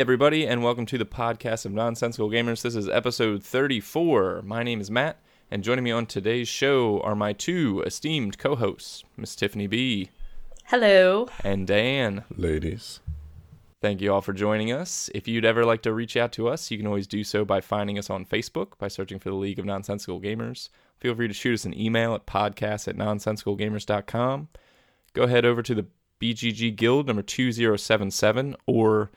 Hey, everybody, and welcome to the podcast of Nonsensical Gamers. This is episode 34. My name is Matt, and joining me on today's show are my two esteemed co hosts, Miss Tiffany B. Hello. And Dan. Ladies. Thank you all for joining us. If you'd ever like to reach out to us, you can always do so by finding us on Facebook by searching for the League of Nonsensical Gamers. Feel free to shoot us an email at podcast at nonsensicalgamers.com. Go ahead over to the BGG Guild number 2077 or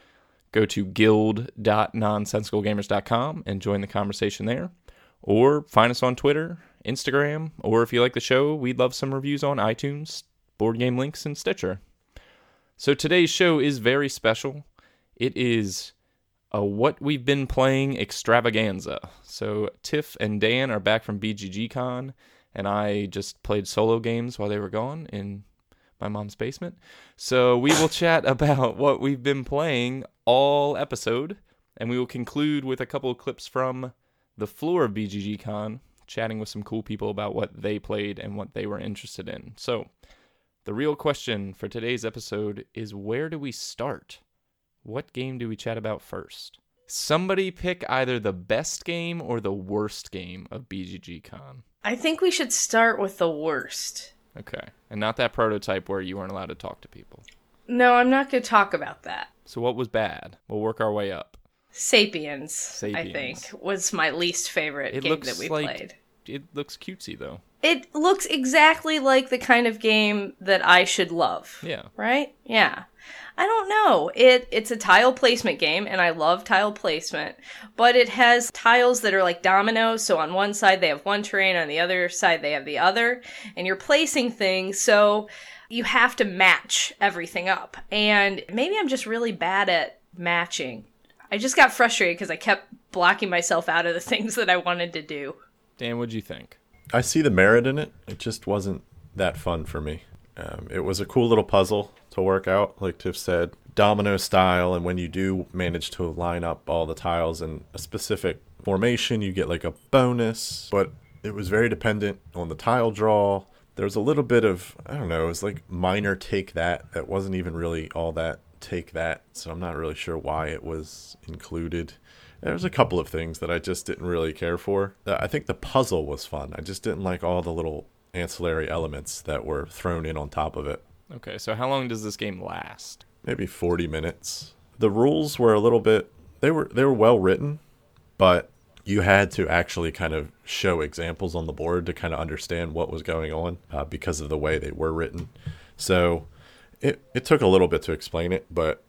go to guild.nonsensicalgamers.com and join the conversation there. Or find us on Twitter, Instagram, or if you like the show, we'd love some reviews on iTunes, Board Game Links, and Stitcher. So today's show is very special. It is a what we've been playing extravaganza. So Tiff and Dan are back from BGGCon, and I just played solo games while they were gone in my mom's basement. So we will chat about what we've been playing all episode, and we will conclude with a couple of clips from the floor of BGG Con, chatting with some cool people about what they played and what they were interested in. So, the real question for today's episode is where do we start? What game do we chat about first? Somebody pick either the best game or the worst game of BGG Con. I think we should start with the worst. Okay. And not that prototype where you weren't allowed to talk to people. No, I'm not going to talk about that. So what was bad? We'll work our way up. Sapiens, Sapiens. I think, was my least favorite It game that we like played. it looks cutesy though. It looks exactly like the kind of game that I should love. Yeah. Right? Yeah. I don't know. It it's a tile placement game and I love tile placement, but it has tiles that are like dominoes, so on one side they have one terrain, on the other side they have the other, and you're placing things so you have to match everything up. And maybe I'm just really bad at matching. I just got frustrated because I kept blocking myself out of the things that I wanted to do. Dan, what'd you think? I see the merit in it. It just wasn't that fun for me. Um, it was a cool little puzzle to work out, like Tiff said, domino style. And when you do manage to line up all the tiles in a specific formation, you get like a bonus. But it was very dependent on the tile draw. There was a little bit of, I don't know, it was like minor take that. That wasn't even really all that take that. So I'm not really sure why it was included. There's a couple of things that I just didn't really care for. I think the puzzle was fun. I just didn't like all the little ancillary elements that were thrown in on top of it. Okay, so how long does this game last? Maybe 40 minutes. The rules were a little bit they were they were well written, but you had to actually kind of show examples on the board to kind of understand what was going on uh, because of the way they were written. So it it took a little bit to explain it, but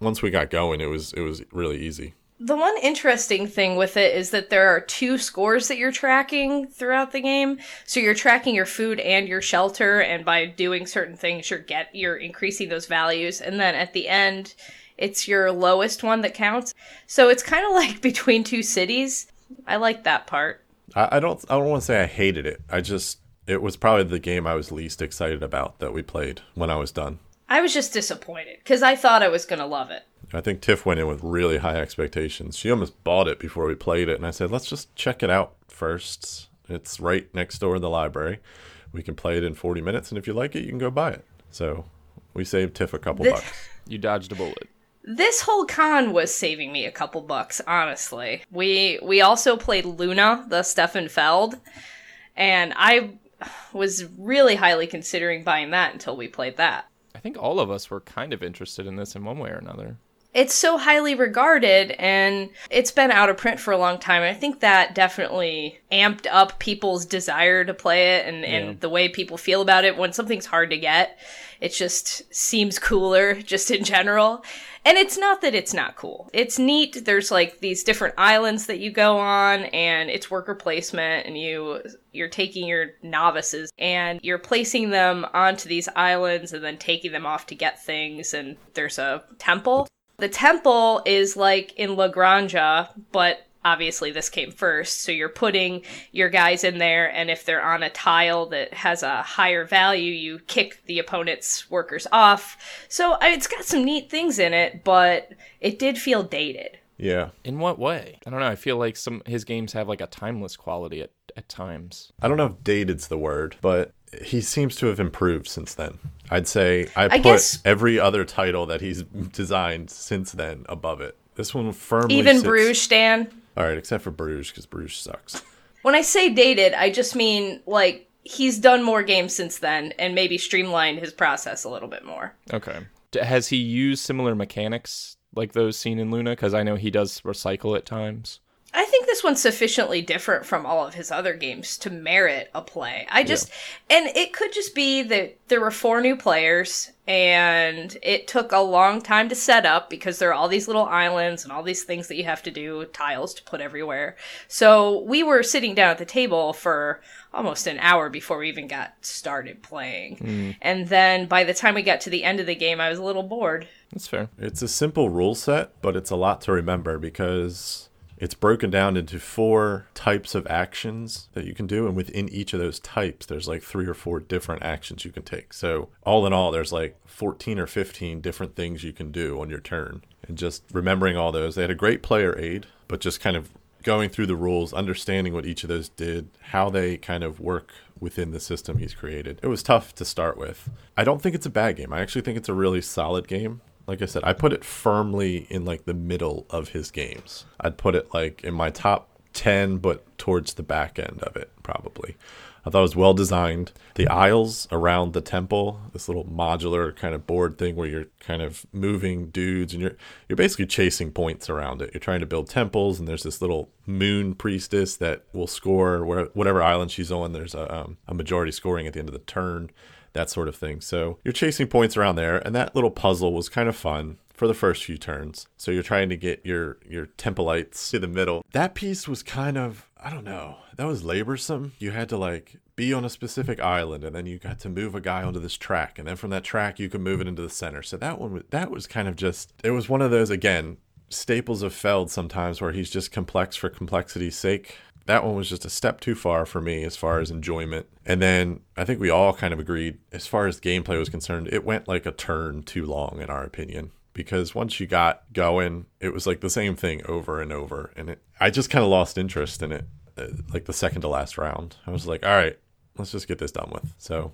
once we got going, it was it was really easy. The one interesting thing with it is that there are two scores that you're tracking throughout the game. So you're tracking your food and your shelter, and by doing certain things, you're get you're increasing those values. And then at the end, it's your lowest one that counts. So it's kind of like between two cities. I like that part. I, I don't I don't want to say I hated it. I just it was probably the game I was least excited about that we played when I was done. I was just disappointed because I thought I was gonna love it. I think Tiff went in with really high expectations. She almost bought it before we played it, and I said, "Let's just check it out first. It's right next door to the library. We can play it in 40 minutes, and if you like it, you can go buy it." So we saved Tiff a couple The- bucks. You dodged a bullet. This whole con was saving me a couple bucks, honestly. We we also played Luna, the Stefan Feld, and I was really highly considering buying that until we played that. I think all of us were kind of interested in this in one way or another. It's so highly regarded and it's been out of print for a long time. And I think that definitely amped up people's desire to play it and, Yeah. and the way people feel about it. When something's hard to get, it just seems cooler just in general. And it's not that it's not cool. It's neat. There's like these different islands that you go on and it's worker placement and you you're taking your novices and you're placing them onto these islands and then taking them off to get things and there's a temple. The temple is like in La Granja, but obviously this came first. So you're putting your guys in there, and if they're on a tile that has a higher value, you kick the opponent's workers off. So I- it's got some neat things in it, but it did feel dated. Yeah. In what way? I don't know. I feel like some his games have like a timeless quality at, at times. I don't know if dated's the word, but he seems to have improved since then. I'd say I put guess- every other title that he's designed since then above it. This one firmly Even sits- Bruges, Stan. All right, except for Bruges because Bruges sucks. When I say dated, I just mean like he's done more games since then and maybe streamlined his process a little bit more. Okay. Has he used similar mechanics like those seen in Luna? Because I know he does recycle at times. I think this one's sufficiently different from all of his other games to merit a play. I just, and it could just be that there were four new players and it took a long time to set up because there are all these little islands and all these things that you have to do, tiles to put everywhere. So we were sitting down at the table for almost an hour before we even got started playing. Hmm. And then by the time we got to the end of the game, I was a little bored. That's fair. It's a simple rule set, but it's a lot to remember because it's broken down into four types of actions that you can do. And within each of those types, there's like three or four different actions you can take. So, all in all, there's like 14 or 15 different things you can do on your turn. And just remembering all those, they had a great player aid, but just kind of going through the rules, understanding what each of those did, how they kind of work within the system he's created. It was tough to start with. I don't think it's a bad game. I actually think it's a really solid game. Like I said, I put it firmly in like the middle of his games. I'd put it like in my top 10, but towards the back end of it, probably. I thought it was well designed. The aisles around the temple, this little modular kind of board thing where you're kind of moving dudes and you're you're basically chasing points around it. You're trying to build temples, and there's this little moon priestess that will score whatever island she's on. There's a um, a majority scoring at the end of the turn, that sort of thing. So you're chasing points around there, and that little puzzle was kind of fun for the first few turns. So you're trying to get your your templites to the middle. That piece was kind of I don't know. That was laborsome. You had to like be on a specific island and then you got to move a guy onto this track and then from that track you could move it into the center. So that one that was kind of just it was one of those again staples of Feld sometimes where he's just complex for complexity's sake. That one was just a step too far for me as far as enjoyment. And then I think we all kind of agreed as far as gameplay was concerned, it went like a turn too long in our opinion because once you got going, it was like the same thing over and over, and it, I just kind of lost interest in it, uh, like the second to last round. I was like, all right, let's just get this done with. So,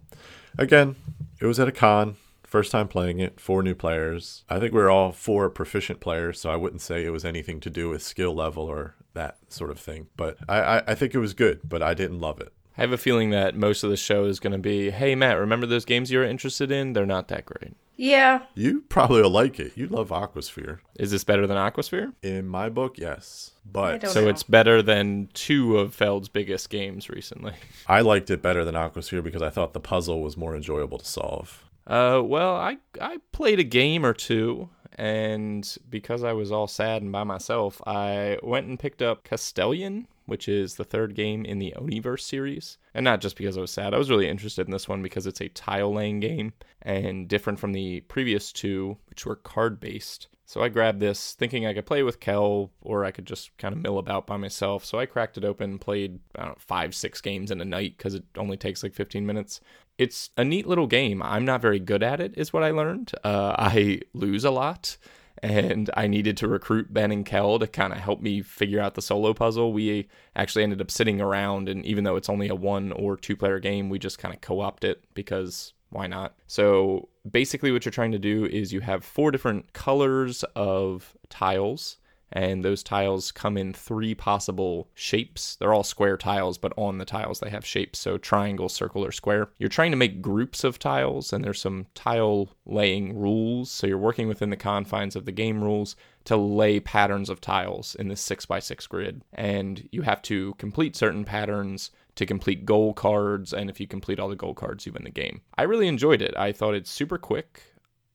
again, it was at a con, first time playing it, four new players. I think we are all four proficient players, so I wouldn't say it was anything to do with skill level or that sort of thing. But I, I, I think it was good, but I didn't love it. I have a feeling that most of the show is going to be, hey, Matt, remember those games you were interested in? They're not that great. Yeah, You probably will like it. You love Aquasphere. Is this better than Aquasphere? In my book, yes. But So know. it's better than two of Feld's biggest games recently. I liked it better than Aquasphere because I thought the puzzle was more enjoyable to solve. Uh, well, I I played a game or two, and because I was all sad and by myself, I went and picked up Castellion, which is the third game in the Oniverse series. And not just because I was sad, I was really interested in this one because it's a tile laying game and different from the previous two, which were card based. So I grabbed this thinking I could play with Kel or I could just kind of mill about by myself. So I cracked it open, played know, five, six games in a night because it only takes like 15 minutes. It's a neat little game. I'm not very good at it, is what I learned. Uh, I lose a lot and I needed to recruit Ben and Kel to kind of help me figure out the solo puzzle. We actually ended up sitting around, and even though it's only a one or two player game, we just kind of co opt it because why not? So basically, what you're trying to do is you have four different colors of tiles. And those tiles come in three possible shapes. They're all square tiles, but on the tiles they have shapes. So triangle, circle, or square. You're trying to make groups of tiles, and there's some tile laying rules. So you're working within the confines of the game rules to lay patterns of tiles in this six by six grid. And you have to complete certain patterns to complete goal cards. And if you complete all the goal cards, you win the game. I really enjoyed it. I thought it's super quick.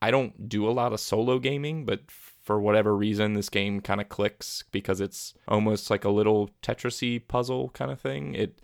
I don't do a lot of solo gaming, but for whatever reason, this game kind of clicks because it's almost like a little Tetrisy puzzle kind of thing. It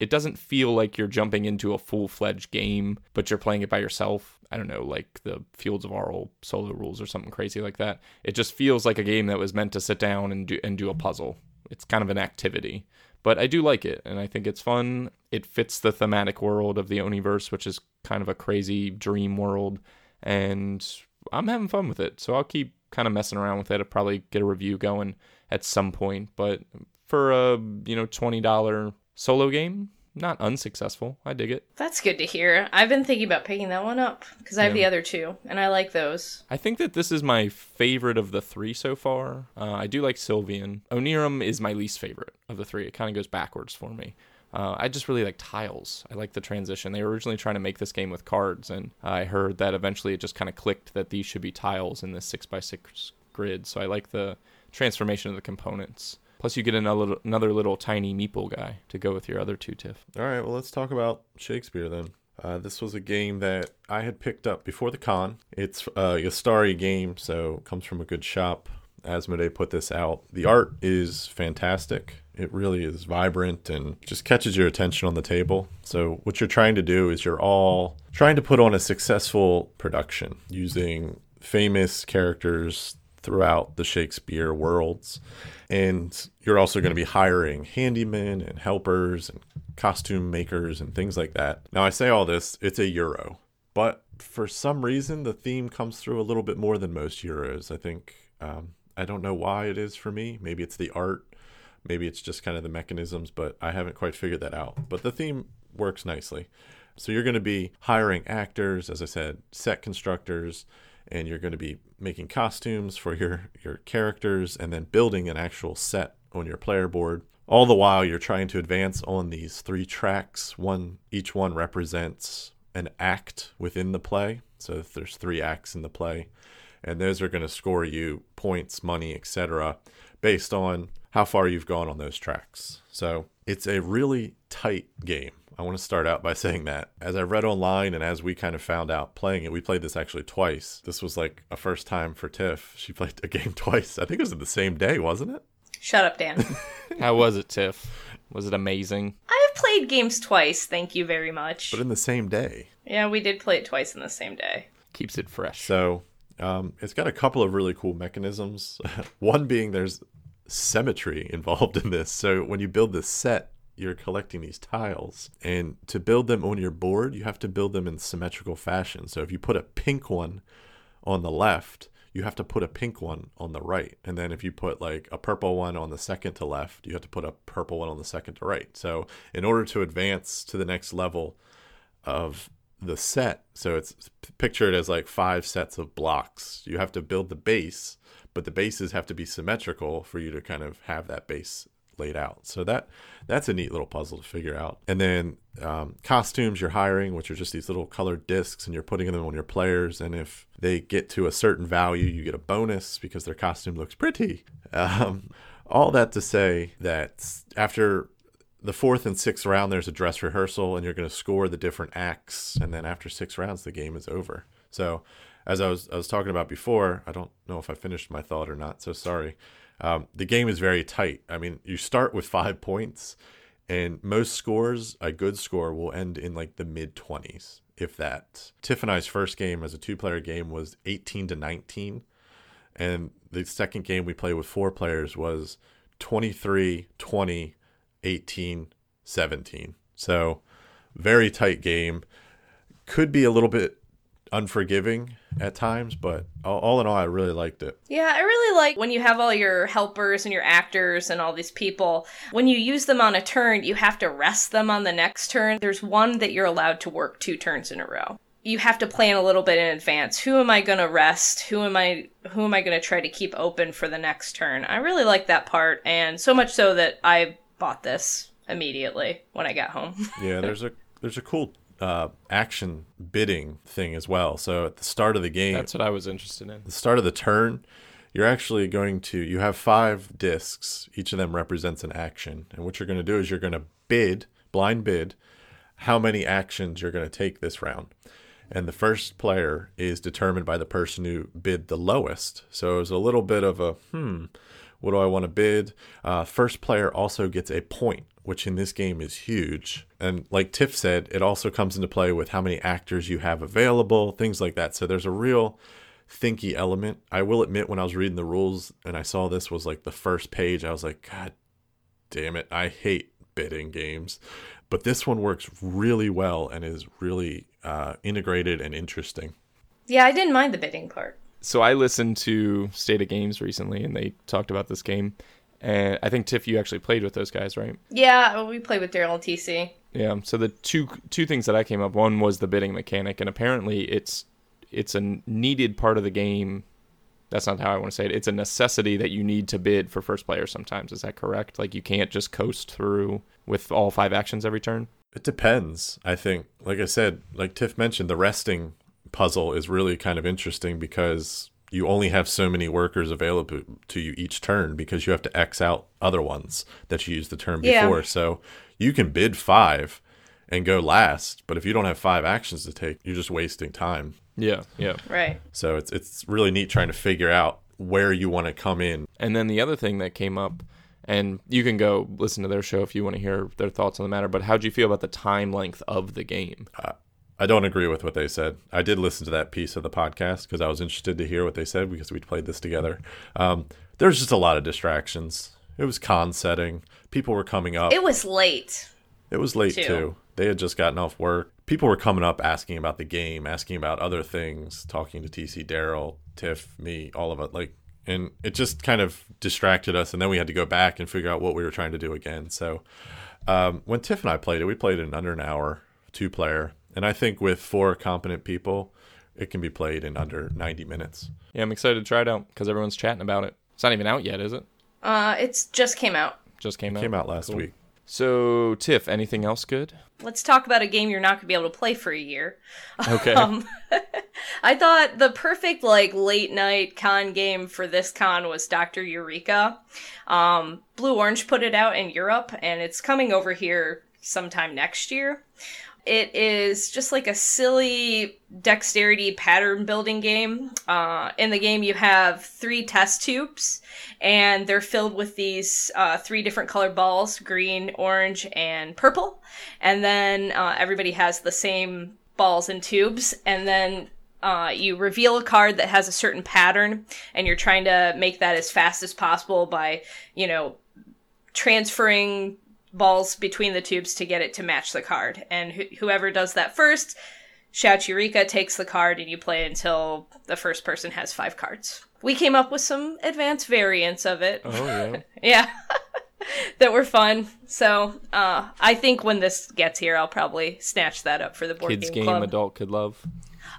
it doesn't feel like you're jumping into a full fledged game, but you're playing it by yourself. I don't know, like the Fields of Arle solo rules or something crazy like that. It just feels like a game that was meant to sit down and do and do a puzzle. It's kind of an activity. But I do like it, and I think it's fun. It fits the thematic world of the Oniverse, which is kind of a crazy dream world, and I'm having fun with it. So I'll keep kind of messing around with it. I'll probably get a review going at some point. But for a you know twenty dollar solo game, not unsuccessful. I dig it. That's good to hear. I've been thinking about picking that one up because I have Yeah. the other two and I like those. I think that this is my favorite of the three so far. Uh, I do like Sylvion. Onirim is my least favorite of the three. It kind of goes backwards for me. Uh, I just really like tiles. I like the transition. They were originally trying to make this game with cards, and I heard that eventually it just kind of clicked that these should be tiles in this six by six grid. So I like the transformation of the components. Plus, you get another another little tiny meeple guy to go with your other two Tiff. All right, well, let's talk about Shakespeare then. Uh, this was a game that I had picked up before the con. It's a Ystari game, so comes from a good shop. Asmodee put this out. The art is fantastic. It really is vibrant and just catches your attention on the table. So, what you're trying to do is you're all trying to put on a successful production using famous characters throughout the Shakespeare worlds. And you're also going to be hiring handymen and helpers and costume makers and things like that. Now, I say all this, it's a euro, but for some reason, the theme comes through a little bit more than most euros. I think, um, I don't know why it is for me. Maybe it's the art, maybe it's just kind of the mechanisms, but I haven't quite figured that out. But the theme works nicely. So you're going to be hiring actors, as I said, set constructors, and you're going to be making costumes for your your characters and then building an actual set on your player board. All the while you're trying to advance on these three tracks. One each one represents an act within the play. So if there's three acts in the play, and those are going to score you points, money, etc., based on how far you've gone on those tracks. So it's a really tight game. I want to start out by saying that. As I read online and as we kind of found out playing it, we played this actually twice. This was like a first time for Tiff. She played a game twice. I think it was in the same day, wasn't it? Shut up, Dan. How was it, Tiff? Was it amazing? I have played games twice, thank you very much. But in the same day. Yeah, we did play it twice in the same day. Keeps it fresh. So um, it's got a couple of really cool mechanisms. One being there's symmetry involved in this. So when you build this set, you're collecting these tiles. And to build them on your board, you have to build them in symmetrical fashion. So if you put a pink one on the left, you have to put a pink one on the right. And then if you put like a purple one on the second to left, you have to put a purple one on the second to right. So in order to advance to the next level of the set, so it's pictured as like five sets of blocks. You have to build the base, but the bases have to be symmetrical for you to kind of have that base laid out. So that that's a neat little puzzle to figure out. And then um, costumes you're hiring, which are just these little colored discs, and you're putting them on your players. And if they get to a certain value, you get a bonus because their costume looks pretty. Um, all that to say that after the fourth and sixth round, there's a dress rehearsal, and you're going to score the different acts. And then after six rounds, the game is over. So, as I was I was talking about before, I don't know if I finished my thought or not. So sorry. Um, the game is very tight. I mean, you start with five points, and most scores, a good score, will end in like the mid 20s, if that. Tiff and I's first game as a two player game was 18 to 19. And the second game we played with four players was 23, 20, 18, 17. So, very tight game. Could be a little bit unforgiving at times, but all, in all, I really liked it. Yeah, I really like when you have all your helpers and your actors and all these people. When you use them on a turn, you have to rest them on the next turn. There's one that you're allowed to work two turns in a row. You have to plan a little bit in advance. Who am I going to rest? Who am I who am I going to try to keep open for the next turn? I really like that part and so much so that I bought this immediately when I got home. Yeah, there's a there's a cool uh, action bidding thing as well. So at the start of the game, That's what I was interested in. the start of the turn, you're actually going to you have five discs. Each of them represents an action, and what you're going to do is you're going to bid blind bid how many actions you're going to take this round. And the first player is determined by the person who bid the lowest. So it was a little bit of a hmm, what do I want to bid? Uh, first player also gets a point, which in this game is huge. And like Tiff said, it also comes into play with how many actors you have available, things like that. So there's a real thinky element. I will admit, when I was reading the rules and I saw this was like the first page, I was like, God damn it, I hate bidding games. But this one works really well and is really uh, integrated and interesting. yeah, I didn't mind the bidding part. So I listened to State of Games recently, and they talked about this game. And I think Tiff, you actually played with those guys, right? Yeah, we played with Daryl and TC. Yeah. So the two two things that I came up one was the bidding mechanic, and apparently it's it's a needed part of the game. That's not how I want to say it. It's a necessity that you need to bid for first player sometimes. Is that correct? Like you can't just coast through with all five actions every turn. It depends. I think, like I said, like Tiff mentioned, the resting puzzle is really kind of interesting because you only have so many workers available to you each turn because you have to X out other ones that you used the turn Yeah. before. So you can bid five and go last, but if you don't have five actions to take, you're just wasting time. Yeah. Yeah. Right. So it's it's really neat trying to figure out where you want to come in. And then the other thing that came up, and you can go listen to their show if you want to hear their thoughts on the matter. But how do you feel about the time length of the game? Uh, I don't agree with what they said. I did listen to that piece of the podcast because I was interested to hear what they said because we played this together. Um, there's just a lot of distractions. It was con setting. People were coming up. It was late. It was late too. too. They had just gotten off work. People were coming up asking about the game, asking about other things, talking to TC, Daryl, Tiff, me, all of it. Like, and it just kind of distracted us. And then we had to go back and figure out what we were trying to do again. So, um, when Tiff and I played it, we played it in under an hour, two player. And I think with four competent people, it can be played in under 90 minutes. Yeah, I'm excited to try it out because everyone's chatting about it. It's not even out yet, is it? Uh, it's just came out. Just came out. Came out last Cool. week. So, Tiff, anything else good? Let's talk about a game you're not going to be able to play for a year. Okay. Um, I thought the perfect like late night con game for this con was Doctor Eureka. Um, Blue Orange put it out in Europe, and it's coming over here sometime next year. It is just like a silly dexterity pattern building game. Uh, in the game, you have three test tubes, and they're filled with these uh, three different colored balls green, orange, and purple. And then uh, everybody has the same balls and tubes, and then uh, you reveal a card that has a certain pattern, and you're trying to make that as fast as possible by, you know, transferring balls between the tubes to get it to match the card. And wh- whoever does that first shouts Eureka, takes the card, and you play until the first person has five cards. We came up with some advanced variants of it. oh, yeah. Yeah. that were fun. So, uh, I think when this gets here, I'll probably snatch that up for the board Kids game, game, club. adult could love.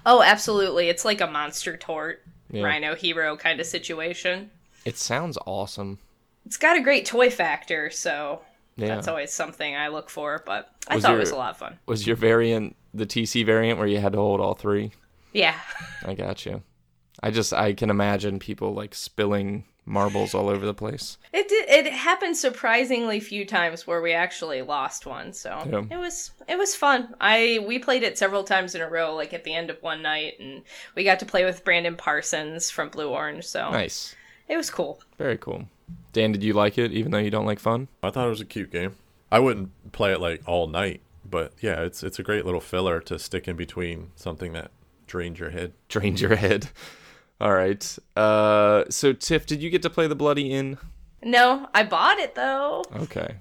Oh, absolutely. It's like a monster tort, Yeah. rhino hero kind of situation. It sounds awesome. It's got a great toy factor, so Yeah. that's always something I look for, but I Was thought your- it was a lot of fun. Was your variant the TC variant where you had to hold all three? Yeah. I got you. I just I can imagine people like spilling marbles all over the place. It did, it happened surprisingly few times where we actually lost one, so Yeah. it was it was fun. I we played it several times in a row, like at the end of one night, and we got to play with Brandon Parsons from Blue Orange, so Nice. it was cool. Very cool. Dan, did you like it even though you don't like fun? I thought it was a cute game. I wouldn't play it like all night, but yeah, it's it's a great little filler to stick in between something that drains your head. Drained your head. All right. Uh so Tiff, did you get to play the Bloody Inn? No, I bought it though. Okay.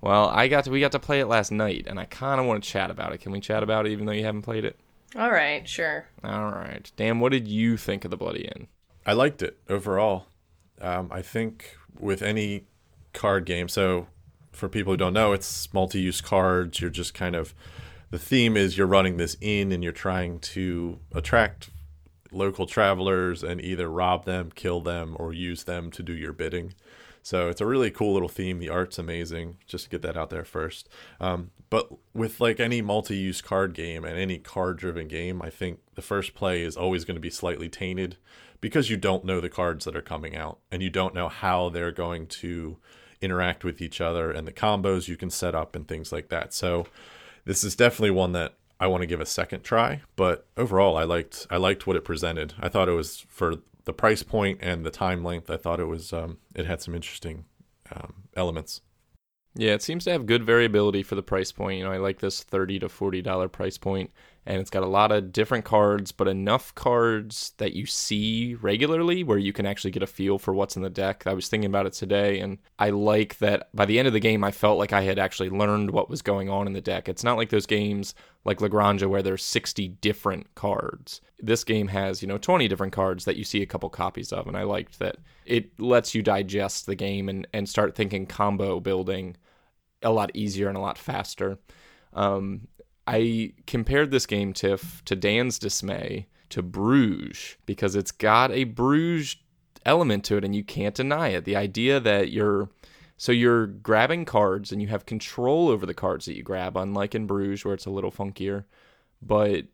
Well, I got to we got to play it last night and I kind of want to chat about it. Can we chat about it even though you haven't played it? All right, sure. All right. Dan, what did you think of the Bloody Inn? I liked it overall. Um, I think with any card game, so for people who don't know, it's multi-use cards. You're just kind of the theme is you're running this inn and you're trying to attract local travelers and either rob them, kill them, or use them to do your bidding. So it's a really cool little theme. The art's amazing. Just to get that out there first. Um, but with like any multi-use card game and any card-driven game, I think the first play is always going to be slightly tainted because you don't know the cards that are coming out and you don't know how they're going to interact with each other and the combos you can set up and things like that. So this is definitely one that I want to give a second try, but overall I liked I liked what it presented. I thought it was for the price point and the time length. I thought it was um, it had some interesting um, elements. Yeah, it seems to have good variability for the price point. You know, I like this thirty to forty dollar price point, and it's got a lot of different cards, but enough cards that you see regularly where you can actually get a feel for what's in the deck. I was thinking about it today, and I like that by the end of the game, I felt like I had actually learned what was going on in the deck. It's not like those games like La Granja where there's sixty different cards. This game has, you know, 20 different cards that you see a couple copies of, and I liked that it lets you digest the game and, and start thinking combo building a lot easier and a lot faster. Um, I compared this game, Tiff, to Dan's dismay to Bruges because it's got a Bruges element to it, and you can't deny it. The idea that you're so you're grabbing cards and you have control over the cards that you grab, unlike in Bruges where it's a little funkier. But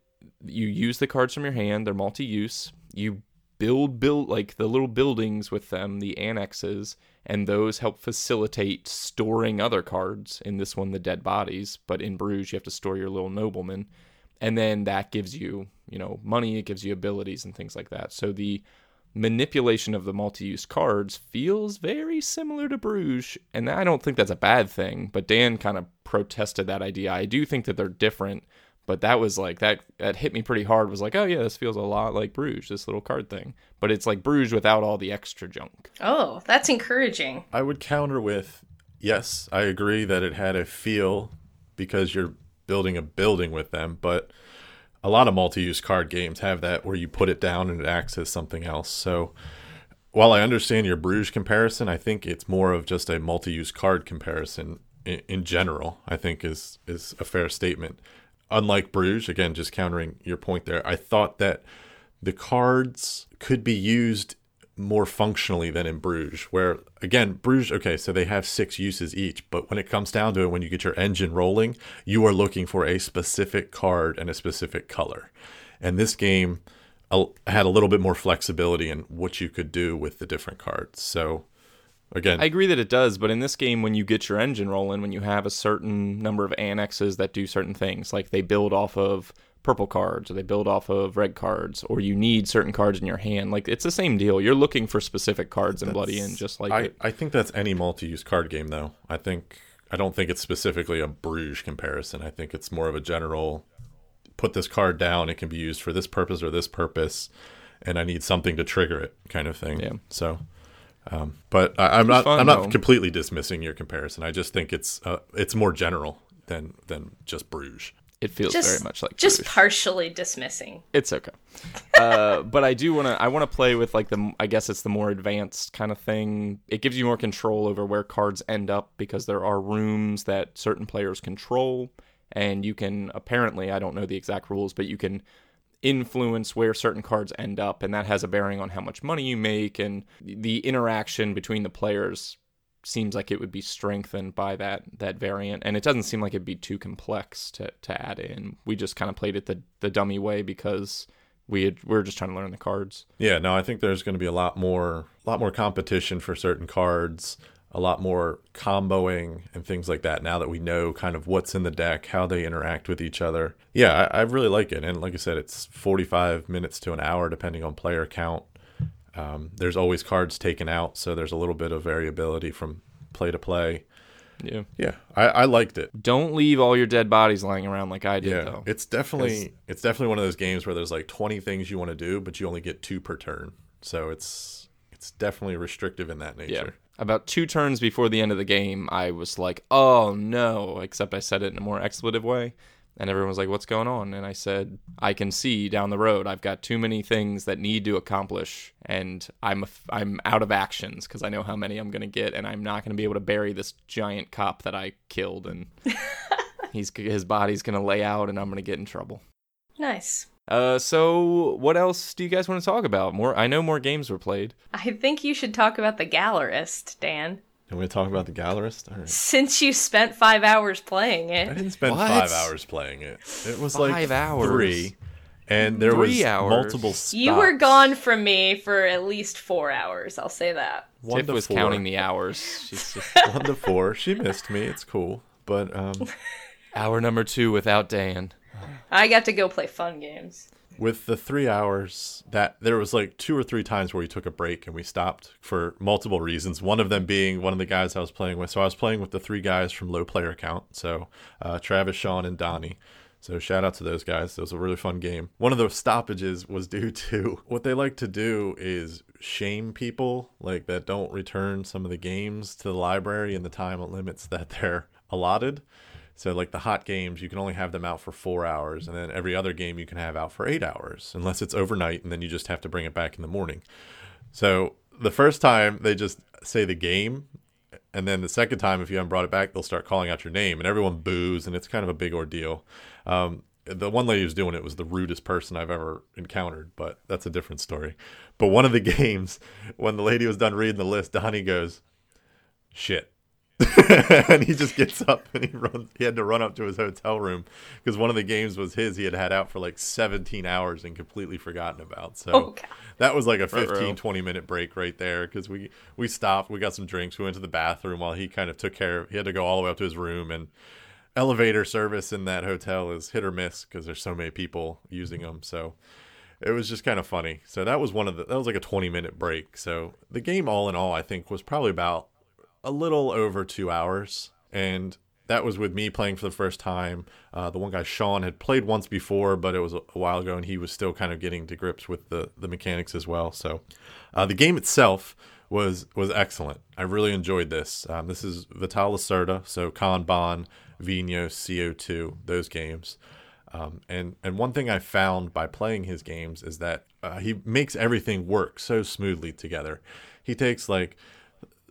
you use the cards from your hand; they're multi-use. You build build like the little buildings with them, the annexes, and those help facilitate storing other cards. In this one, the dead bodies, but in Bruges, you have to store your little nobleman, and then that gives you, you know, money. It gives you abilities and things like that. So the manipulation of the multi-use cards feels very similar to Bruges, and I don't think that's a bad thing. But Dan kind of protested that idea. I do think that they're different, but that was like that that hit me pretty hard. Was like, oh yeah, this feels a lot like Bruges, this little card thing. But it's like Bruges without all the extra junk. Oh, that's encouraging. I would counter with yes, I agree that it had a feel because you're building a building with them, but a lot of multi-use card games have that where you put it down and it acts as something else. So while I understand your Bruges comparison, I think it's more of just a multi-use card comparison in, in general. I think is is a fair statement. Unlike Bruges, again, just countering your point there, I thought that the cards could be used more functionally than in Bruges, where again, Bruges, okay, so they have six uses each, but when it comes down to it, when you get your engine rolling, you are looking for a specific card and a specific color. And this game uh, had a little bit more flexibility in what you could do with the different cards. So again, I agree that it does, but in this game, when you get your engine rolling, when you have a certain number of annexes that do certain things, like they build off of purple cards or they build off of red cards or you need certain cards in your hand like it's the same deal you're looking for specific cards in Bloody Inn just like I, it. I think that's any multi-use card game though. I think I don't think it's specifically a Bruges comparison. I think it's more of a general put this card down, it can be used for this purpose or this purpose, and I need something to trigger it kind of thing. Yeah. So um, but I, I'm not fun, I'm not completely dismissing your comparison. I just think it's uh, it's more general than than just Bruges. it feels Just very much like just Bruges. partially dismissing. It's okay. Uh, but I do want to. I want to play with like the. I guess it's the more advanced kind of thing. It gives you more control over where cards end up because there are rooms that certain players control, and you can apparently. I don't know the exact rules, but you can influence where certain cards end up, and that has a bearing on how much money you make, and the interaction between the players seems like it would be strengthened by that that variant and it doesn't seem like it'd be too complex to to add in. We just kind of played it the the dummy way because we had, we were just trying to learn the cards. Yeah, no, I think there's going to be a lot more, a lot more competition for certain cards, a lot more comboing and things like that. Now that we know kind of what's in the deck, how they interact with each other. Yeah, I, I really like it, and like I said, it's 45 minutes to an hour depending on player count. Um, there's always cards taken out, so there's a little bit of variability from play to play. yeah Yeah, I, I liked it. don't leave all your dead bodies lying around like i did Yeah, though it's definitely it's definitely one of those games where there's like 20 things you want to do, but you only get two per turn. So it's it's definitely restrictive in that nature. yeah nature. About two turns before the end of the game i was like oh no except i said it in a more expletive way and everyone was like what's going on and i said i can see down the road i've got too many things that need to accomplish and i'm i'm out of actions because i know how many i'm going to get and i'm not going to be able to bury this giant cop that i killed and he's his body's going to lay out and i'm going to get in trouble Nice. Uh so what else do you guys want to talk about more i know more games were played I think you should talk about the Gallerist, Dan. And we talk about the Gallerist. All right. Since you spent five hours playing it, I didn't spend What? five hours playing it. It was like Five hours? three, and there Three was hours? multiple. Stops. You were gone from me for at least four hours, I'll say that. One tiff to was four. counting the hours she's just One to four. She missed me. It's cool, but um, hour number two without dan I got to go play fun games. with the three hours that there was like two or three times where we took a break and we stopped for multiple reasons. One of them being one of the guys i was playing with. So i was playing with the three guys from low player count so uh, travis sean and donnie. So shout out to those guys. It was a really fun game. One of the stoppages was due to what they like to do is shame people like that don't return some of the games to the library in the time limits that they're allotted so like the hot games, you can only have them out for four hours, and then every other game you can have out for eight hours, unless it's overnight, and then you just have to bring it back in the morning. So the first time they just say the game, and then the second time, if you haven't brought it back, they'll start calling out your name, and everyone boos, and it's kind of a big ordeal. Um, the one lady who's doing it was the rudest person I've ever encountered, but that's a different story. But one of the games, when the lady was done reading the list, Donnie goes, "Shit." and he just gets up and he runs. He had to run up to his hotel room because one of the games was his. He had had out for like 17 hours and completely forgotten about. So Oh, that was like a Ruh-roh. 15, 20 minute break right there because we we stopped. We got some drinks. We went to the bathroom while he kind of took care. of He had to go all the way up to his room and elevator service in that hotel is hit or miss because there's so many people using them. So it was just kind of funny. So that was one of the that was like a 20 minute break. So the game all in all I think was probably about a little over 2 hours and that was with me playing for the first time. Uh, the one guy Sean had played once before, but it was a while ago, and he was still kind of getting to grips with the the mechanics as well. So, uh, the game itself was was excellent. I really enjoyed this. Um, this is Vital Lacerda, so Kanban, Vinhos, CO2, those games. Um, and and one thing I found by playing his games is that uh, he makes everything work so smoothly together. He takes like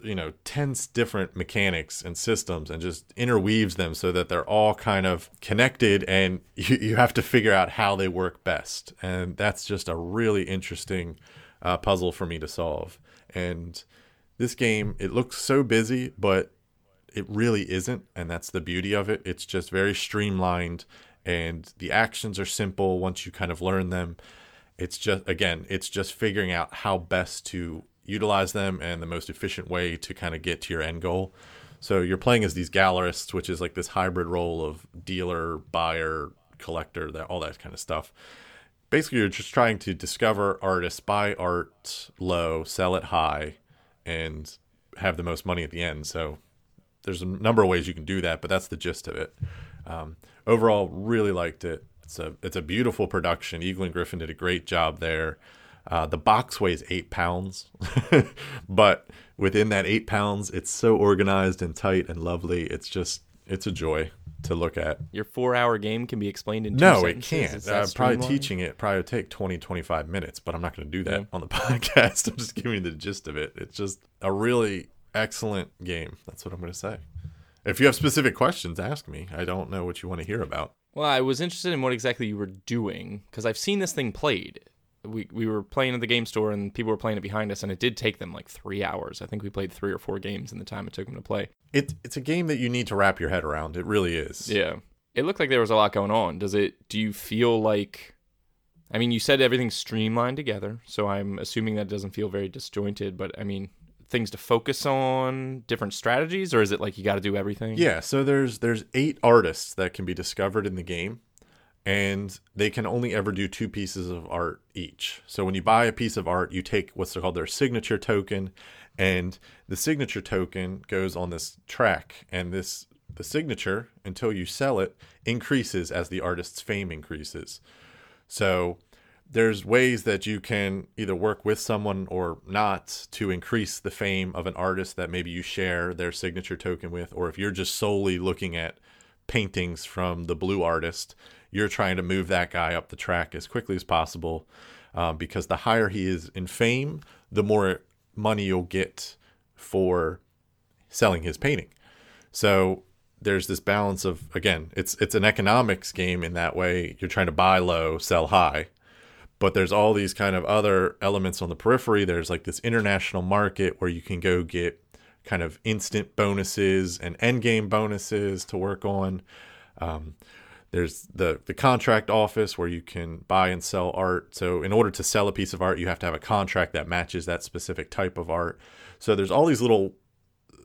you know 10 different mechanics and systems and just interweaves them so that they're all kind of connected and you, you have to figure out how they work best. And that's just a really interesting uh, puzzle for me to solve. And this game it looks so busy but it really isn't and that's the beauty of it. It's just very streamlined and the actions are simple once you kind of learn them. It's just again it's just figuring out how best to utilize them and the most efficient way to kind of get to your end goal so you're playing as these gallerists which is like this hybrid role of dealer buyer collector that all that kind of stuff basically you're just trying to discover artists buy art low sell it high and have the most money at the end so there's a number of ways you can do that, but that's the gist of it. Um, overall, really liked it. It's a it's a beautiful production. Eagle and Gryphon did a great job there. Uh, the box weighs eight pounds, but within that eight pounds, it's so organized and tight and lovely. It's just it's a joy to look at. Your four hour game can be explained in two No, it can't. Uh, probably teaching it probably take 20, 25 minutes, but I'm not going to do that Yeah. on the podcast. I'm just giving you the gist of it. It's just a really excellent game. That's what I'm going to say. If you have specific questions, ask me. I don't know what you want to hear about. Well, I was interested in what exactly you were doing because I've seen this thing played. We we were playing at the game store and people were playing it behind us, and it did take them like three hours. I think we played three or four games in the time it took them to play. It, it's a game that you need to wrap your head around. It really is. Yeah, it looked like there was a lot going on. Does it? Do you feel like? I mean, you said everything's streamlined together, so I'm assuming that doesn't feel very disjointed. But I mean, things to focus on, different strategies, or is it like you got to do everything? Yeah, so there's there's eight artists that can be discovered in the game, and they can only ever do two pieces of art each. So when you buy a piece of art, you take what's called their signature token, and the signature token goes on this track, and this the signature until you sell it increases as the artist's fame increases. So there's ways that you can either work with someone or not to increase the fame of an artist that maybe you share their signature token with, or if you're just solely looking at paintings from the blue artist, you're trying to move that guy up the track as quickly as possible. Um, because the higher he is in fame, the more money you'll get for selling his painting. So there's this balance of again, it's it's an economics game in that way. You're trying to buy low, sell high. But there's all these kind of other elements on the periphery. There's like this international market where you can go get kind of instant bonuses and end game bonuses to work on. Um, there's the the contract office where you can buy and sell art. So in order to sell a piece of art, you have to have a contract that matches that specific type of art. So there's all these little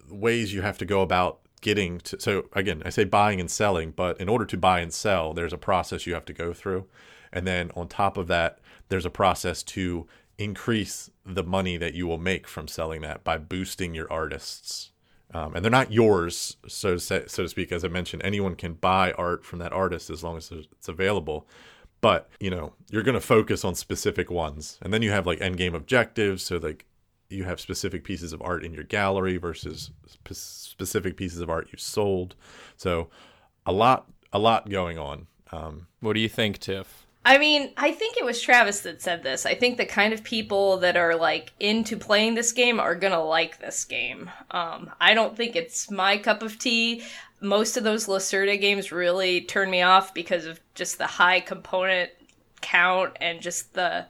ways you have to go about getting to so again i say buying and selling but in order to buy and sell there's a process you have to go through and then on top of that there's a process to increase the money that you will make from selling that by boosting your artists um, and they're not yours so to say, so to speak as i mentioned anyone can buy art from that artist as long as it's available but you know you're going to focus on specific ones and then you have like end game objectives so like you have specific pieces of art in your gallery versus spe- specific pieces of art you sold. So a lot, a lot going on. Um, What do you think, Tiff? I mean, I think it was Travis that said this. I think the kind of people that are like into playing this game are gonna like this game. Um, I don't think it's my cup of tea. Most of those Lacerda games really turn me off because of just the high component count and just the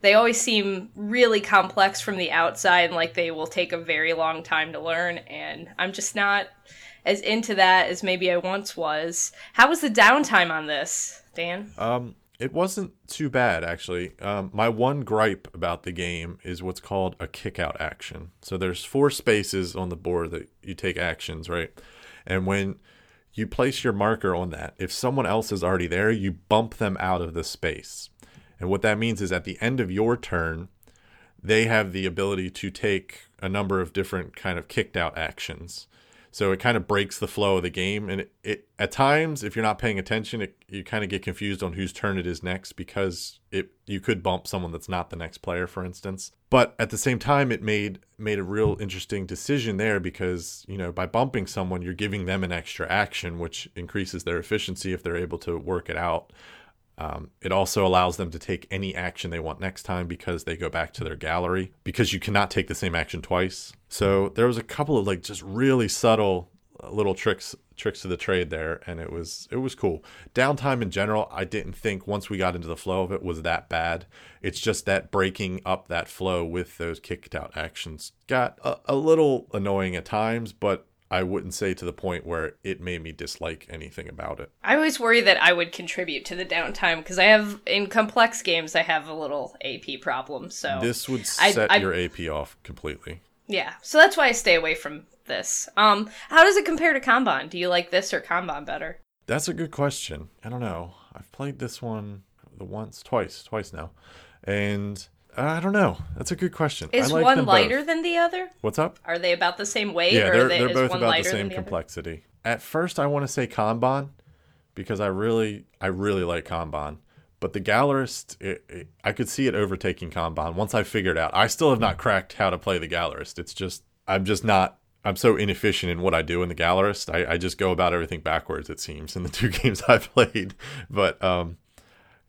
they always seem really complex from the outside and like they will take a very long time to learn and i'm just not as into that as maybe i once was how was the downtime on this dan Um, it wasn't too bad actually. Um, my one gripe about the game is what's called a kick out action. So there's four spaces on the board that you take actions, right? And when you place your marker on that, if someone else is already there, you bump them out of the space. And what that means is at the end of your turn, they have the ability to take a number of different kind of kicked out actions. So it kind of breaks the flow of the game, and it, it at times, if you're not paying attention, it, you kind of get confused on whose turn it is next because it you could bump someone that's not the next player, for instance. But at the same time, it made made a real interesting decision there because you know by bumping someone, you're giving them an extra action, which increases their efficiency if they're able to work it out. Um, it also allows them to take any action they want next time because they go back to their gallery because you cannot take the same action twice. So there was a couple of like just really subtle uh, little tricks tricks to the trade there and it was it was cool. Downtime in general, I didn't think once we got into the flow of it was that bad. It's just that breaking up that flow with those kicked out actions got a, a little annoying at times, but I wouldn't say to the point where it made me dislike anything about it. i always worry that i would contribute to the downtime because i have in complex games i have a little ap problem so This would I- set I- your AP off completely. yeah so that's why i stay away from this um how does it compare to kanban do you like this or kanban better That's a good question. I don't know. I've played this one the once, twice, twice now, and I don't know. That's a good question. I is like one them both. lighter than the other What's up? Are they about the same weight, Yeah, or they're are they, they're both about the same than the other? complexity. At first, I want to say Kanban because I really I really like Kanban. But the Gallerist, it, it, I could see it overtaking Kanban once I figured out. I still have not cracked how to play the Gallerist. It's just I'm just not. I'm so inefficient in what I do in the Gallerist. I, I just go about everything backwards. It seems in the two games I've played. But um,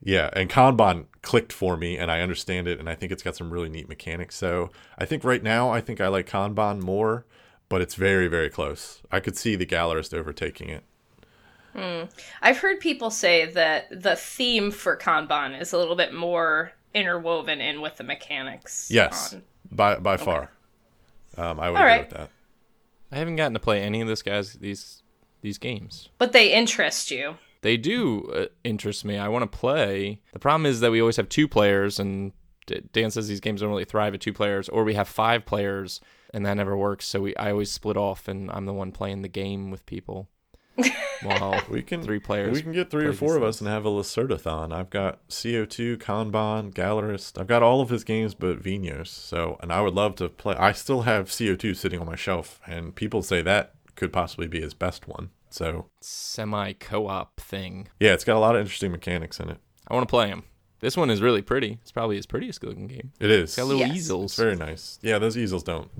yeah, and Kanban clicked for me, and I understand it, and I think it's got some really neat mechanics. So I think right now, I think I like Kanban more, but it's very, very close. I could see the Gallerist overtaking it. I've heard people say that the theme for Kanban is a little bit more interwoven in with the mechanics. Yes, on- by by far. Um, I would All agree right. with that. I haven't gotten to play any of this guys these these games. But they interest you. They do uh, interest me. I want to play. The problem is that we always have two players, and D- Dan says these games don't really thrive at two players, or we have five players, and that never works. So we I always split off, and I'm the one playing the game with people. While We can three players. We can get three or four these of us and have a Lacerdathon. I've got CO2, Kanban, Gallerist. I've got all of his games but Vinhos. So, and I would love to play. I still have CO2 sitting on my shelf, and people say that could possibly be his best one. So, semi co-op thing. yeah, it's got a lot of interesting mechanics in it. I want to play him. This one is really pretty. It's probably his prettiest looking game. It is. It's got little Yes. easels. It's very nice. Yeah, those easels don't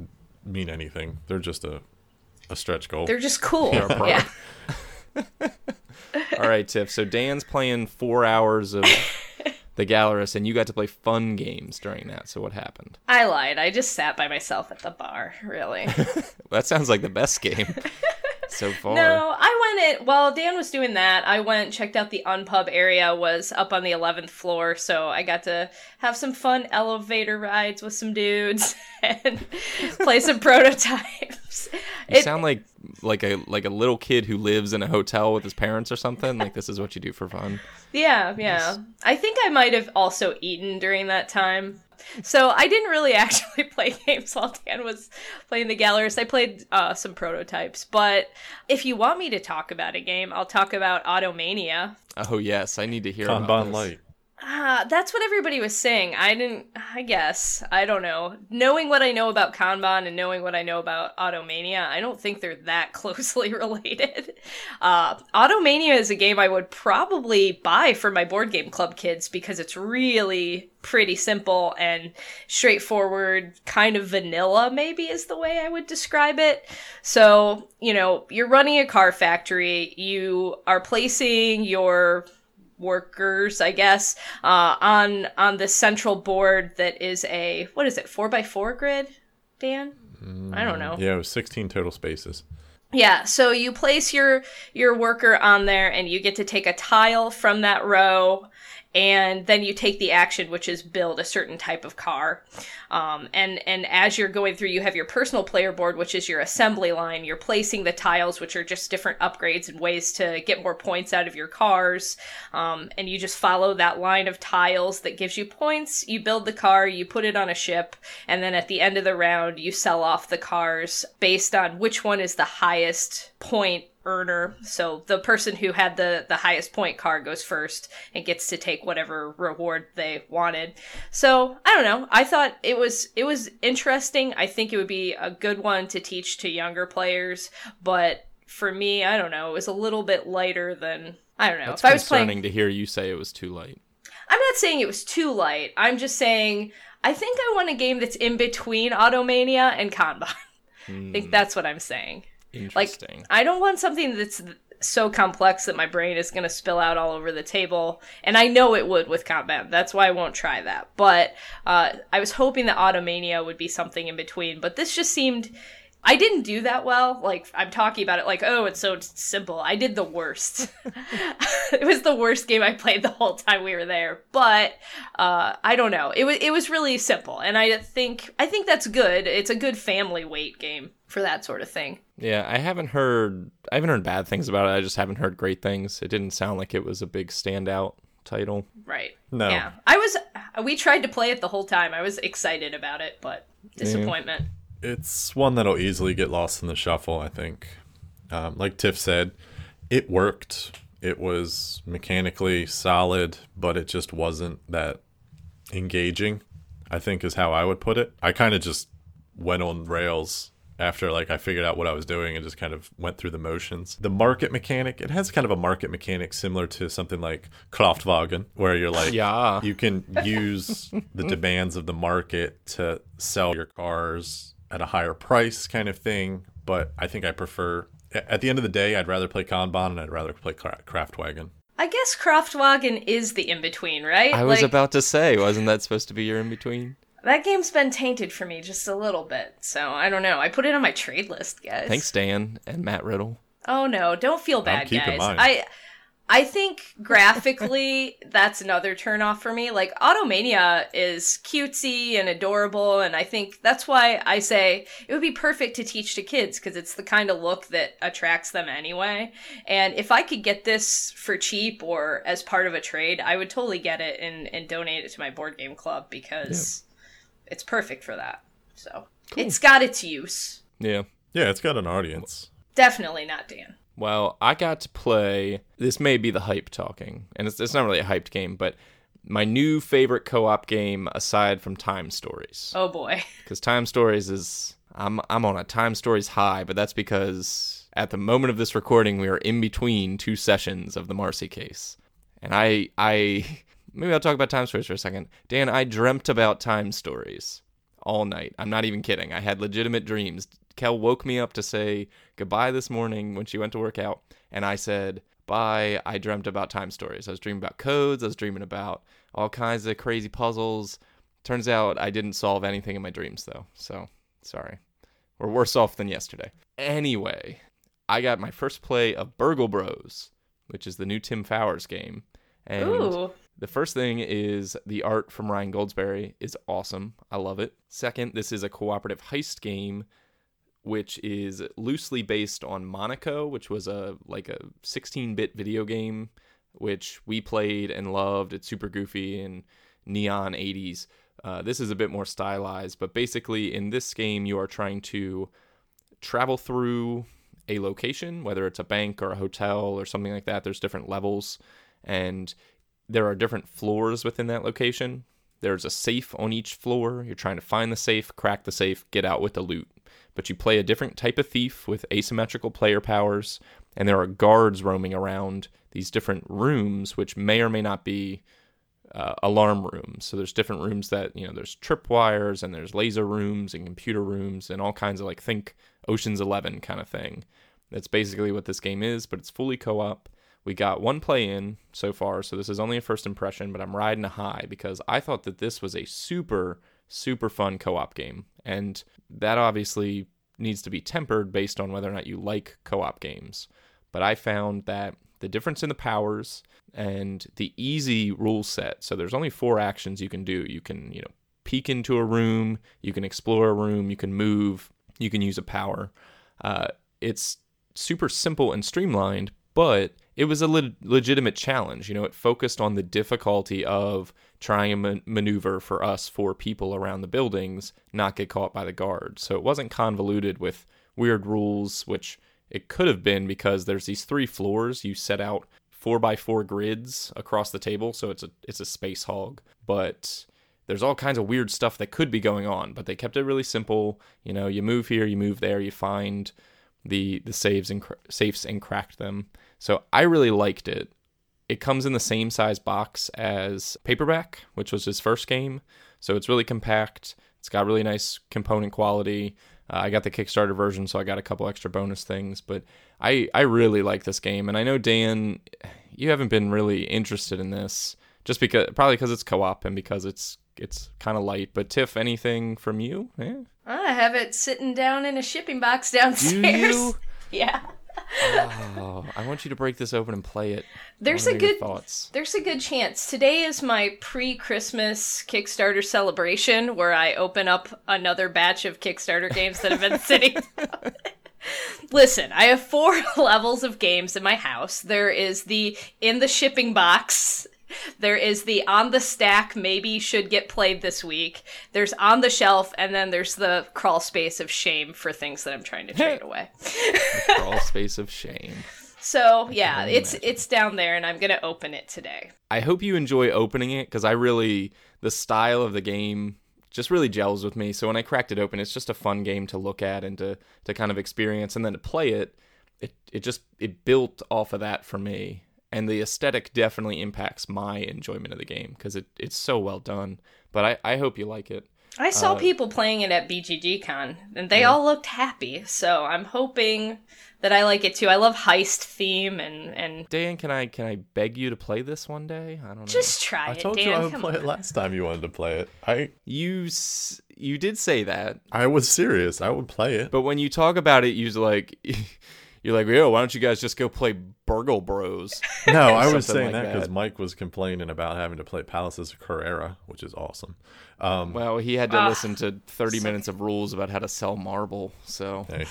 mean anything. They're just a a stretch goal. They're just cool. They're a yeah. All right, Tiff. So Dan's playing four hours of the Gallerist, and you got to play fun games during that. So what happened? I lied. I just sat by myself at the bar, really. That sounds like the best game so far. No, I went it while Dan was doing that. I went checked out the unpub area. Was up on the eleventh floor, so I got to have some fun elevator rides with some dudes and play some prototypes. You It- sound like like a like a little kid who lives in a hotel with his parents or something. Like this is what you do for fun. Yeah, yeah. I think I might have also eaten during that time. So I didn't really actually play games while Dan was playing the Gallerist. I played uh, some prototypes. But if you want me to talk about a game, I'll talk about Automania. Oh yes, I need to hear about Kanban this. Light. Ah, that's what everybody was saying. I didn't. I guess I don't know. Knowing what I know about Kanban and knowing what I know about Automania, I don't think they're that closely related. Uh, Automania is a game I would probably buy for my board game club kids because it's really pretty simple and straightforward, kind of vanilla. Maybe is the way I would describe it. So you know, you're running a car factory. You are placing your workers, I guess, uh, on on the central board that is a what is it four by four grid, Dan? I don't know. Yeah, it was 16 total spaces. Yeah, so you place your your worker on there and you get to take a tile from that row and then you take the action which is build a certain type of car. Um, and and as you're going through you have your personal player board which is your assembly line. You're placing the tiles which are just different upgrades and ways to get more points out of your cars. Um, and you just follow that line of tiles that gives you points. You build the car you put it on a ship and then at the end of the round you sell off the cars based on which one is the highest point earner. So the person who had the the highest point card goes first and gets to take whatever reward they wanted. So I don't know. I thought it was it was interesting. I think it would be a good one to teach to younger players, but for me, I don't know. It was a little bit lighter than I don't know. That's if I was playing, to hear you say it was too light. I'm not saying it was too light. I'm just saying I think I want a game that's in between Automania and Kanban. I think hmm. that's what I'm saying. Like I don't want something that's so complex that my brain is going to spill out all over the table, and I know it would with Kanban. That's why I won't try that. But uh, I was hoping that Automania would be something in between. But this just seemed. I didn't do that well. Like I'm talking about it like, oh, it's so simple. I did the worst. it was the worst game I played the whole time we were there. But uh, I don't know. It was it was really simple, and I think I think that's good. It's a good family weight game for that sort of thing. Yeah, I haven't heard I haven't heard bad things about it. I just haven't heard great things. It didn't sound like it was a big standout title. Right. No. Yeah. I was we tried to play it the whole time. I was excited about it, but disappointment. It's one that'll easily get lost in the shuffle, I think. Um, like Tiff said, it worked. It was mechanically solid, but it just wasn't that engaging, I think is how I would put it. I kind of just went on rails after like I figured out what I was doing and just kind of went through the motions. The market mechanic, it has kind of a market mechanic similar to something like Kraftwagen, where you're like, Yeah. you can use the demands of the market to sell your cars at a higher price, kind of thing. But I think I prefer. At the end of the day, I'd rather play Kanban and I'd rather play Kraftwagen. I guess Kraftwagen is the in between, right? I was Like, about to say, wasn't that supposed to be your in between? That game's been tainted for me just a little bit. So I don't know. I put it on my trade list, guys. Thanks, Dan and Matt Riddle. Oh no, don't feel bad, guys. mine. I I think graphically that's another turnoff for me. Like Automania is cutesy and adorable, and I think that's why I say it would be perfect to teach to kids because it's the kind of look that attracts them anyway. And if I could get this for cheap or as part of a trade, I would totally get it and, and donate it to my board game club because it's perfect for that. So it's got its use. Yeah. Yeah, it's got an audience. Definitely not Dan. Well, I got to play. This may be the hype talking, and it's, it's not really a hyped game, but my new favorite co-op game aside from Time Stories. Oh boy. because Time Stories is I'm I'm on a Time Stories high, but that's because at the moment of this recording, we are in between two sessions of the Marcy case, and I I maybe I'll talk about Time Stories for a second. Dan, I dreamt about Time Stories all night. I'm not even kidding. I had legitimate dreams. Kel woke me up to say goodbye this morning when she went to work out, and I said bye. I dreamt about Time Stories. I was dreaming about codes. I was dreaming about all kinds of crazy puzzles. Turns out I didn't solve anything in my dreams though, so sorry. We're worse off than yesterday. Anyway, I got my first play of Burgle Bros, which is the new Tim Fowers game. And Ooh. The first thing is the art from Ryan Goldsberry is awesome. I love it. Second, this is a cooperative heist game which is loosely based on Monaco, which was a like a 16-bit video game which we played and loved. It's super goofy and neon 80s. Uh, this is a bit more stylized, but basically in this game you are trying to travel through a location, whether it's a bank or a hotel or something like that. There's different levels, and there are different floors within that location. There's a safe on each floor. You're trying to find the safe, crack the safe, get out with the loot. But you play a different type of thief with asymmetrical player powers, and there are guards roaming around these different rooms, which may or may not be uh, alarm rooms. So there's different rooms that you know there's tripwires and there's laser rooms and computer rooms and all kinds of like think Ocean's Eleven kind of thing. That's basically what this game is, but it's fully co-op We got one play in so far, so this is only a first impression, but I'm riding a high because I thought that this was a super, super fun co op game. And that obviously needs to be tempered based on whether or not you like co op games. But I found that the difference in the powers and the easy rule set. So there's only four actions you can do. You can, you know, peek into a room, you can explore a room, you can move, you can use a power. Uh, it's super simple and streamlined, but it was a le- legitimate challenge. You know, it focused on the difficulty of trying to man- maneuver for us four people around the buildings, not get caught by the guards. So it wasn't convoluted with weird rules, which it could have been because there's these three floors. You set out four by four grids across the table, so it's a it's a space hog. But there's all kinds of weird stuff that could be going on. But they kept it really simple. You know, you move here, you move there, you find the the saves and cr- safes and cracked them. So I really liked it. It comes in the same size box as Paperback, which was his first game. So it's really compact. It's got really nice component quality. Uh, I got the Kickstarter version, so I got a couple extra bonus things. But I I really like this game, and I know Dan, you haven't been really interested in this, just because probably because it's co-op and because it's it's kind of light. But Tiff, anything from you? Yeah. I have it sitting down in a shipping box downstairs. Do you? Yeah. Oh, I want you to break this open and play it. There's a wanna know your good thoughts. There's a good chance. Today is my pre-Christmas Kickstarter celebration where I open up another batch of Kickstarter games that have been sitting. Listen, I have four levels of games in my house. There is the in the shipping box. There is the on the stack, maybe should get played this week. There's on the shelf, and then there's the crawl space of shame for things that I'm trying to trade away. Crawl space of shame. So yeah, it's it's down there, and I'm gonna open it today. I hope you enjoy opening it because I really the style of the game just really gels with me. So when I cracked it open, it's just a fun game to look at and to to kind of experience, and then to play it. It it just it built off of that for me, and the aesthetic definitely impacts my enjoyment of the game because it it's so well done. But I I hope you like it. I Uh, saw people playing it at BGG Con, and they all looked happy. So I'm hoping that I like it too. I love heist theme, and and Dan, can I can I beg you to play this one day? I don't know. just try I it, told Dan. you I would play on. it last time you wanted to play it. I you you did say that, I was serious. I would play it. but when you talk about it, you're like you're like, yo, why don't you guys just go play Burgle Bros? No, I was saying like that because. Mike was complaining about having to play Palaces of Carrara, which is awesome. Um, Well, he had to Ah, listen to 30 minutes of rules about how to sell marble. So, hey,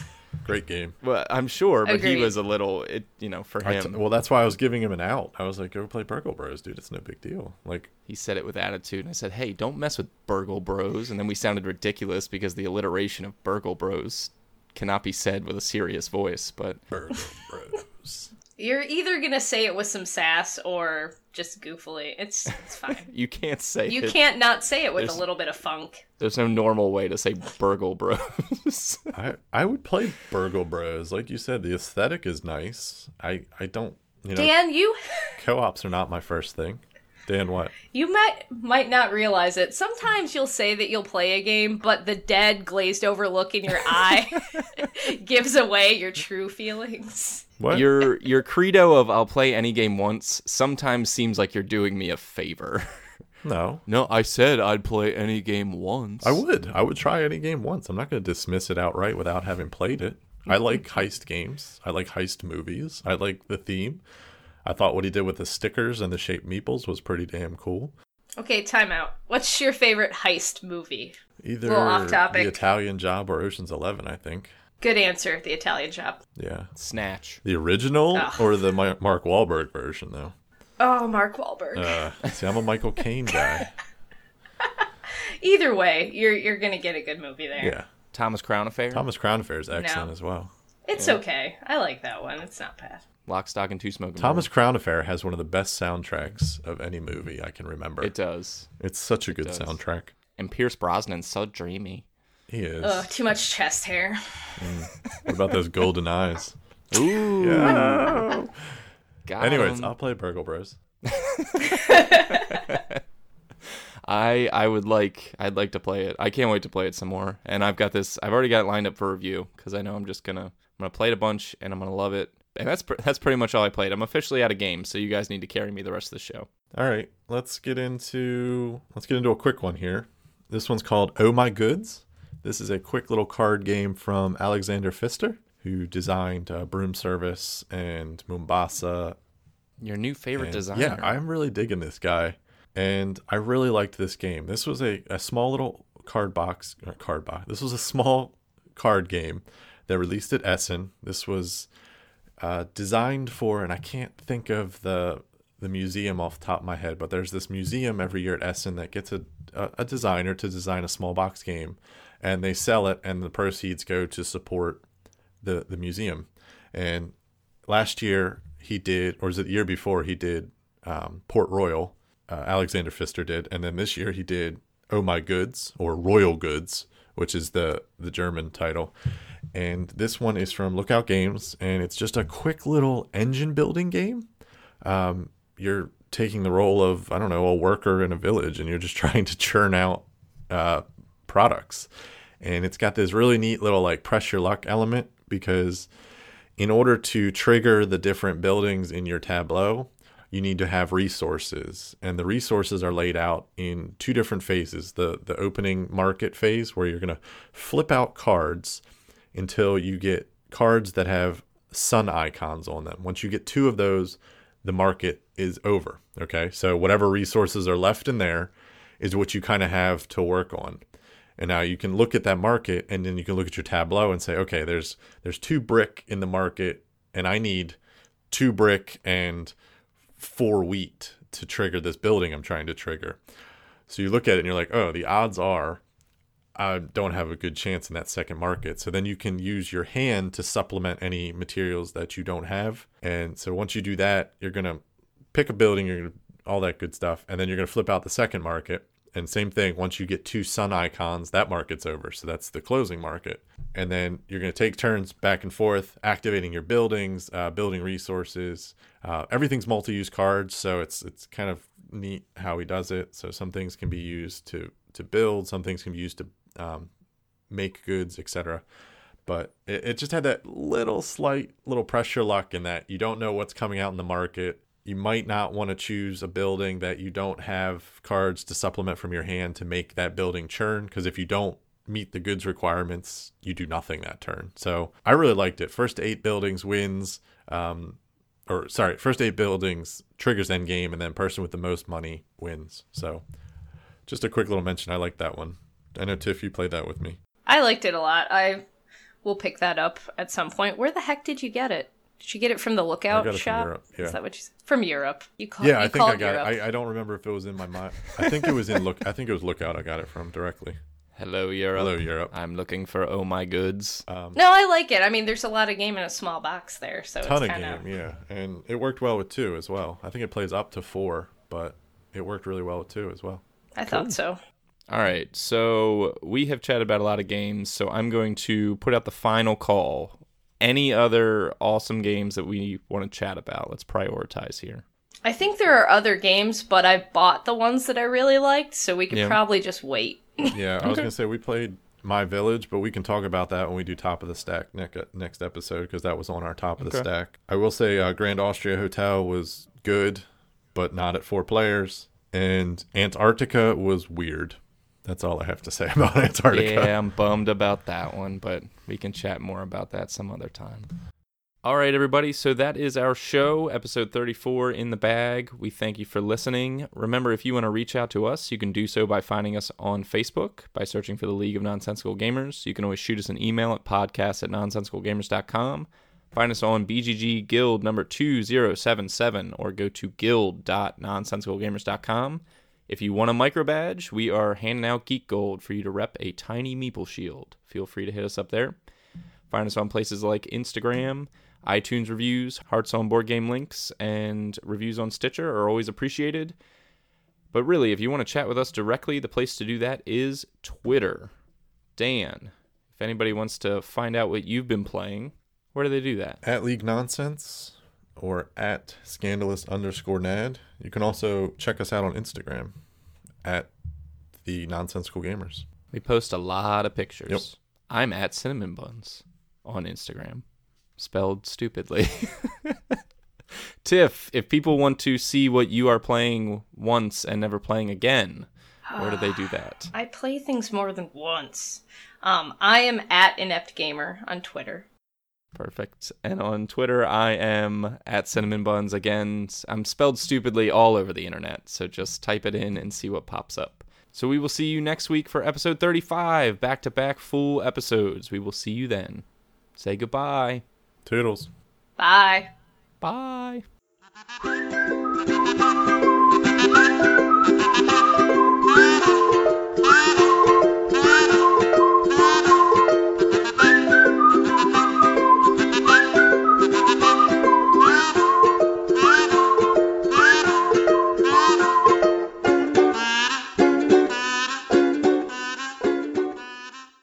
great game. well, I'm sure, but he was a little, it you know, for I t- him, well, that's why I was giving him an out. I was like, go play Burgle Bros, dude. It's no big deal. Like, he said it with attitude. And I said, hey, don't mess with Burgle Bros. And then we sounded ridiculous because the alliteration of Burgle Bros cannot be said with a serious voice. But Burgle Bros. You're either gonna say it with some sass or just goofily. It's it's fine. you can't say You it. can't not say it with There's- a little bit of funk. There's no normal way to say Burgle Bros. I I would play Burgle Bros. Like you said, the aesthetic is nice. I I don't you know Dan, you co-ops are not my first thing. Dan, what? you might might not realize it. Sometimes you'll say that you'll play a game, but the dead glazed over look in your eye gives away your true feelings. What? your your credo of I'll play any game once sometimes seems like you're doing me a favor. no. no, I said I'd play any game once. I would. I would try any game once. I'm not going to dismiss it outright without having played it. I mm-hmm. like heist games. I like heist movies. I like the theme. I thought what he did with the stickers and the shaped meeples was pretty damn cool. Okay, time out. What's your favorite heist movie? Either Little off topic. the Italian Job or Ocean's Eleven, I think. Good answer. The Italian Job. Yeah, Snatch. the original Ugh. or the Mark Wahlberg version, though. Oh, Mark Wahlberg. Uh, see, I'm a Michael Caine guy. Either way, you're you're gonna get a good movie there. Yeah, Thomas Crown Affair. Thomas Crown Affair is excellent No. as well. It's okay. I like that one. It's not bad. Lock, Stock, and Two Smoking Thomas Crown Affair has one of the best soundtracks of any movie I can remember. It does. it's such a good does. soundtrack. And Pierce Brosnan's so dreamy. He is. Ugh, too much chest hair. Mm. What about those golden eyes? Ooh. Yeah. Got Anyways, him. I'll play Burgle Bros. I I would like I'd like to play it. I can't wait to play it some more. And I've got this. I've already got it lined up for review because I know I'm just gonna I'm gonna play it a bunch and I'm gonna love it. And that's pr- that's pretty much all I played. I'm officially out of games, so you guys need to carry me the rest of the show. All right, let's get into let's get into a quick one here. This one's called Oh My Goods. This is a quick little card game from Alexander Pfister, who designed uh, Broom Service and Mombasa. Your new favorite And, designer. Yeah, I'm really digging this guy, and I really liked this game. This was a, a small little card box, card box. This was a small card game that released at Essen. This was uh, designed for, and I can't think of the the museum off the top of my head, but there's this museum every year at Essen that gets a, a, a designer to design a small box game, and they sell it, and the proceeds go to support the the museum. And last year he did, or was it the year before he did um, Port Royal? Uh, Alexander Pfister did, and then this year he did Oh My Goods or Royal Goods, which is the the German title. And this one is from Lookout Games, and it's just a quick little engine building game. Um, you're taking the role of I don't know a worker in a village, and you're just trying to churn out uh, products. And it's got this really neat little like pressure luck element because in order to trigger the different buildings in your tableau, you need to have resources. And the resources are laid out in two different phases. The the opening market phase where you're going to flip out cards until you get cards that have sun icons on them. Once you get two of those, the market is over. Okay? So whatever resources are left in there is what you kind of have to work on. And now you can look at that market and then you can look at your tableau and say, okay, there's there's two brick in the market and I need two brick and four wheat to trigger this building I'm trying to trigger. So you look at it and you're like, oh, the odds are I don't have a good chance in that second market. So then you can use your hand to supplement any materials that you don't have. And so once you do that, you're going to pick a building, you're gonna, all that good stuff, and then you're going to flip out the second market. And same thing, once you get two sun icons, that market's over. So that's the closing market. And then you're going to take turns back and forth, activating your buildings, uh, building resources. Uh, everything's multi-use cards, so it's it's kind of neat how he does it. So some things can be used to to build, some things can be used to um, make goods, etc. But it, it just had that little slight little pressure luck in that you don't know what's coming out in the market. You might not want to choose a building that you don't have cards to supplement from your hand to make that building churn because if you don't meet the goods requirements, you do nothing that turn. So I really liked it. First eight buildings wins. Um, or sorry, first eight buildings triggers end game, and then person with the most money wins. So, just a quick little mention. I like that one. I know Tiff, you played that with me. I liked it a lot. I will pick that up at some point. Where the heck did you get it? Did you get it from the lookout I got it from shop? Europe, yeah. Is that what you said? From Europe. You call, yeah, you I think I got Europe. it. I, I don't remember if it was in my mind. I think it was in look. I think it was Lookout. I got it from directly. Hello, Europe. Hello, Europe. I'm looking for oh my goods. Um, No, I like it. I mean, there's a lot of game in a small box there, so ton it's kind of game, yeah, and it worked well with two as well. I think it plays up to four, but it worked really well with two as well. I thought so. All right, so we have chatted about a lot of games, so I'm going to put out the final call. Any other awesome games that we want to chat about? Let's prioritize here. I think there are other games, but I bought the ones that I really liked, so we could Yeah. probably just wait. Yeah, I was gonna say we played My Village, but we can talk about that when we do top of the stack next next episode because that was on our top of the stack. I will say uh, Grand Austria Hotel was good, but not at four players, and Antarctica was weird. That's all I have to say about Antarctica. Yeah, I'm bummed about that one, but we can chat more about that some other time. All right, everybody. So that is our show, episode 34 in the bag. We thank you for listening. Remember, if you want to reach out to us, you can do so by finding us on Facebook by searching for the League of Nonsensical Gamers. You can always shoot us an email at podcast at nonsensicalgamers.com. Find us on BGG Guild number 2077 or go to guild.nonsensicalgamers.com. If you want a micro badge, we are handing out Geek Gold for you to rep a tiny Meeple shield. Feel free to hit us up there. Find us on places like Instagram, iTunes reviews, Hearts on Board Game links, and reviews on Stitcher are always appreciated. But really, if you want to chat with us directly, the place to do that is Twitter. Dan, if anybody wants to find out what you've been playing, where do they do that? At League Nonsense or at scandalous underscore nad. You can also check us out on Instagram at the Nonsensical Gamers. We post a lot of pictures. Yep. I'm at Cinnamon Buns on Instagram. spelled stupidly. Tiff, if people want to see what you are playing once and never playing again, where do they do that? I play things more than once. Um, I am at Inept Gamer on Twitter. Perfect. And on Twitter, I am at Cinnamon Buns. Again, I'm spelled stupidly all over the internet, so just type it in and see what pops up. So we will see you next week for episode 35, back to back full episodes. We will see you then. Say goodbye. Toodles. Bye. Bye.